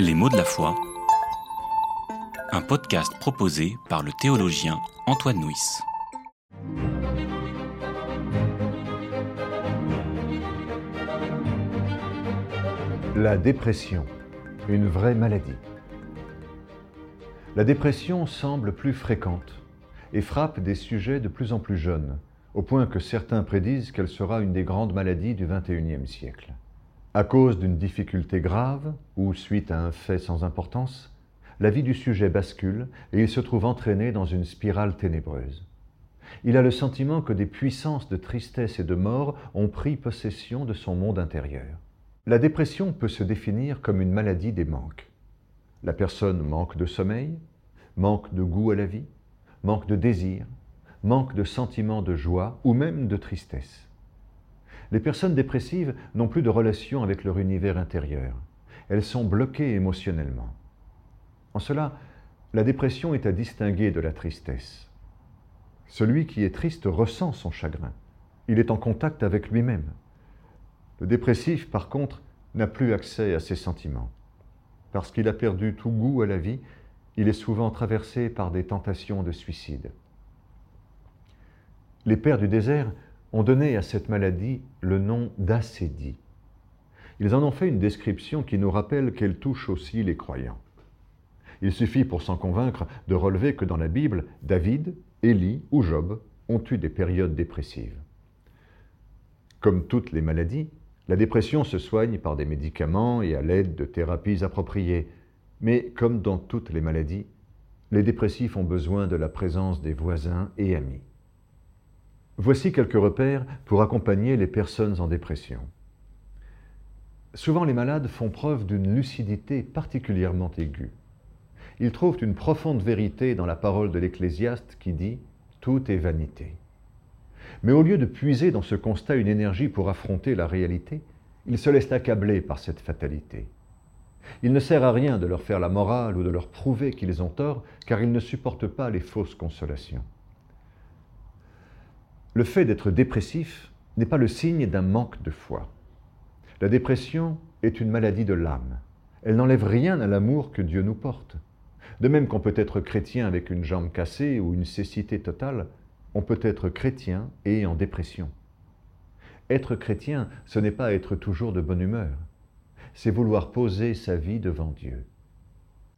Les mots de la foi. Un podcast proposé par le théologien Antoine Nuis. La dépression, une vraie maladie. La dépression semble plus fréquente et frappe des sujets de plus en plus jeunes, au point que certains prédisent qu'elle sera une des grandes maladies du XXIe siècle. À cause d'une difficulté grave ou suite à un fait sans importance, la vie du sujet bascule et il se trouve entraîné dans une spirale ténébreuse. Il a le sentiment que des puissances de tristesse et de mort ont pris possession de son monde intérieur. La dépression peut se définir comme une maladie des manques. La personne manque de sommeil, manque de goût à la vie, manque de désir, manque de sentiment de joie ou même de tristesse. Les personnes dépressives n'ont plus de relation avec leur univers intérieur. Elles sont bloquées émotionnellement. En cela, la dépression est à distinguer de la tristesse. Celui qui est triste ressent son chagrin. Il est en contact avec lui-même. Le dépressif, par contre, n'a plus accès à ses sentiments. Parce qu'il a perdu tout goût à la vie, il est souvent traversé par des tentations de suicide. Les pères du désert ont donné à cette maladie le nom d'acédie. Ils en ont fait une description qui nous rappelle qu'elle touche aussi les croyants. Il suffit pour s'en convaincre de relever que dans la Bible, David, Élie ou Job ont eu des périodes dépressives. Comme toutes les maladies, la dépression se soigne par des médicaments et à l'aide de thérapies appropriées. Mais comme dans toutes les maladies, les dépressifs ont besoin de la présence des voisins et amis. Voici quelques repères pour accompagner les personnes en dépression. Souvent les malades font preuve d'une lucidité particulièrement aiguë. Ils trouvent une profonde vérité dans la parole de l'Ecclésiaste qui dit ⁇ Tout est vanité ⁇ Mais au lieu de puiser dans ce constat une énergie pour affronter la réalité, ils se laissent accabler par cette fatalité. Il ne sert à rien de leur faire la morale ou de leur prouver qu'ils ont tort, car ils ne supportent pas les fausses consolations. Le fait d'être dépressif n'est pas le signe d'un manque de foi. La dépression est une maladie de l'âme. Elle n'enlève rien à l'amour que Dieu nous porte. De même qu'on peut être chrétien avec une jambe cassée ou une cécité totale, on peut être chrétien et en dépression. Être chrétien, ce n'est pas être toujours de bonne humeur, c'est vouloir poser sa vie devant Dieu.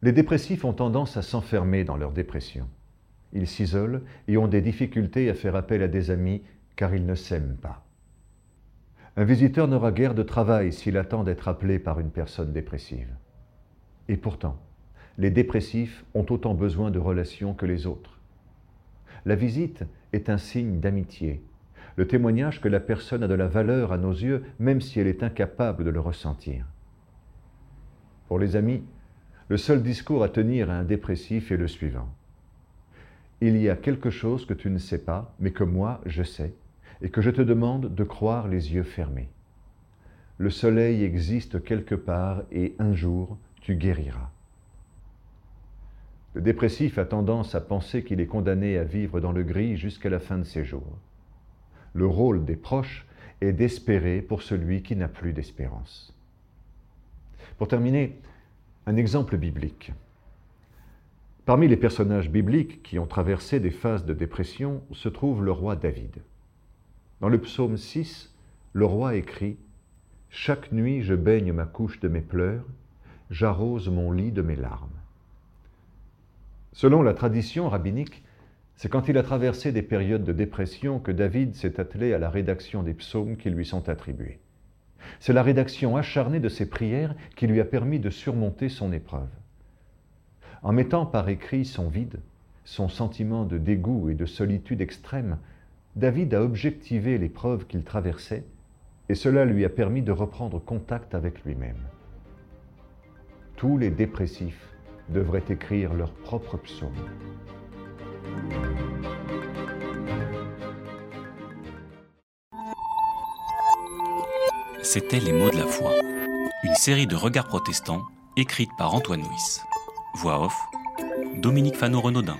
Les dépressifs ont tendance à s'enfermer dans leur dépression. Ils s'isolent et ont des difficultés à faire appel à des amis car ils ne s'aiment pas. Un visiteur n'aura guère de travail s'il attend d'être appelé par une personne dépressive. Et pourtant, les dépressifs ont autant besoin de relations que les autres. La visite est un signe d'amitié, le témoignage que la personne a de la valeur à nos yeux, même si elle est incapable de le ressentir. Pour les amis, le seul discours à tenir à un dépressif est le suivant il y a quelque chose que tu ne sais pas, mais que moi je sais, et que je te demande de croire les yeux fermés. Le soleil existe quelque part et un jour tu guériras. Le dépressif a tendance à penser qu'il est condamné à vivre dans le gris jusqu'à la fin de ses jours. Le rôle des proches est d'espérer pour celui qui n'a plus d'espérance. Pour terminer, un exemple biblique. Parmi les personnages bibliques qui ont traversé des phases de dépression se trouve le roi David. Dans le psaume 6, le roi écrit Chaque nuit je baigne ma couche de mes pleurs, j'arrose mon lit de mes larmes. Selon la tradition rabbinique, c'est quand il a traversé des périodes de dépression que David s'est attelé à la rédaction des psaumes qui lui sont attribués. C'est la rédaction acharnée de ses prières qui lui a permis de surmonter son épreuve. En mettant par écrit son vide, son sentiment de dégoût et de solitude extrême, David a objectivé l'épreuve qu'il traversait et cela lui a permis de reprendre contact avec lui-même. Tous les dépressifs devraient écrire leur propre psaume. C'était Les mots de la foi, une série de regards protestants écrite par Antoine Nuis. Voix off, Dominique Fano-Renaudin.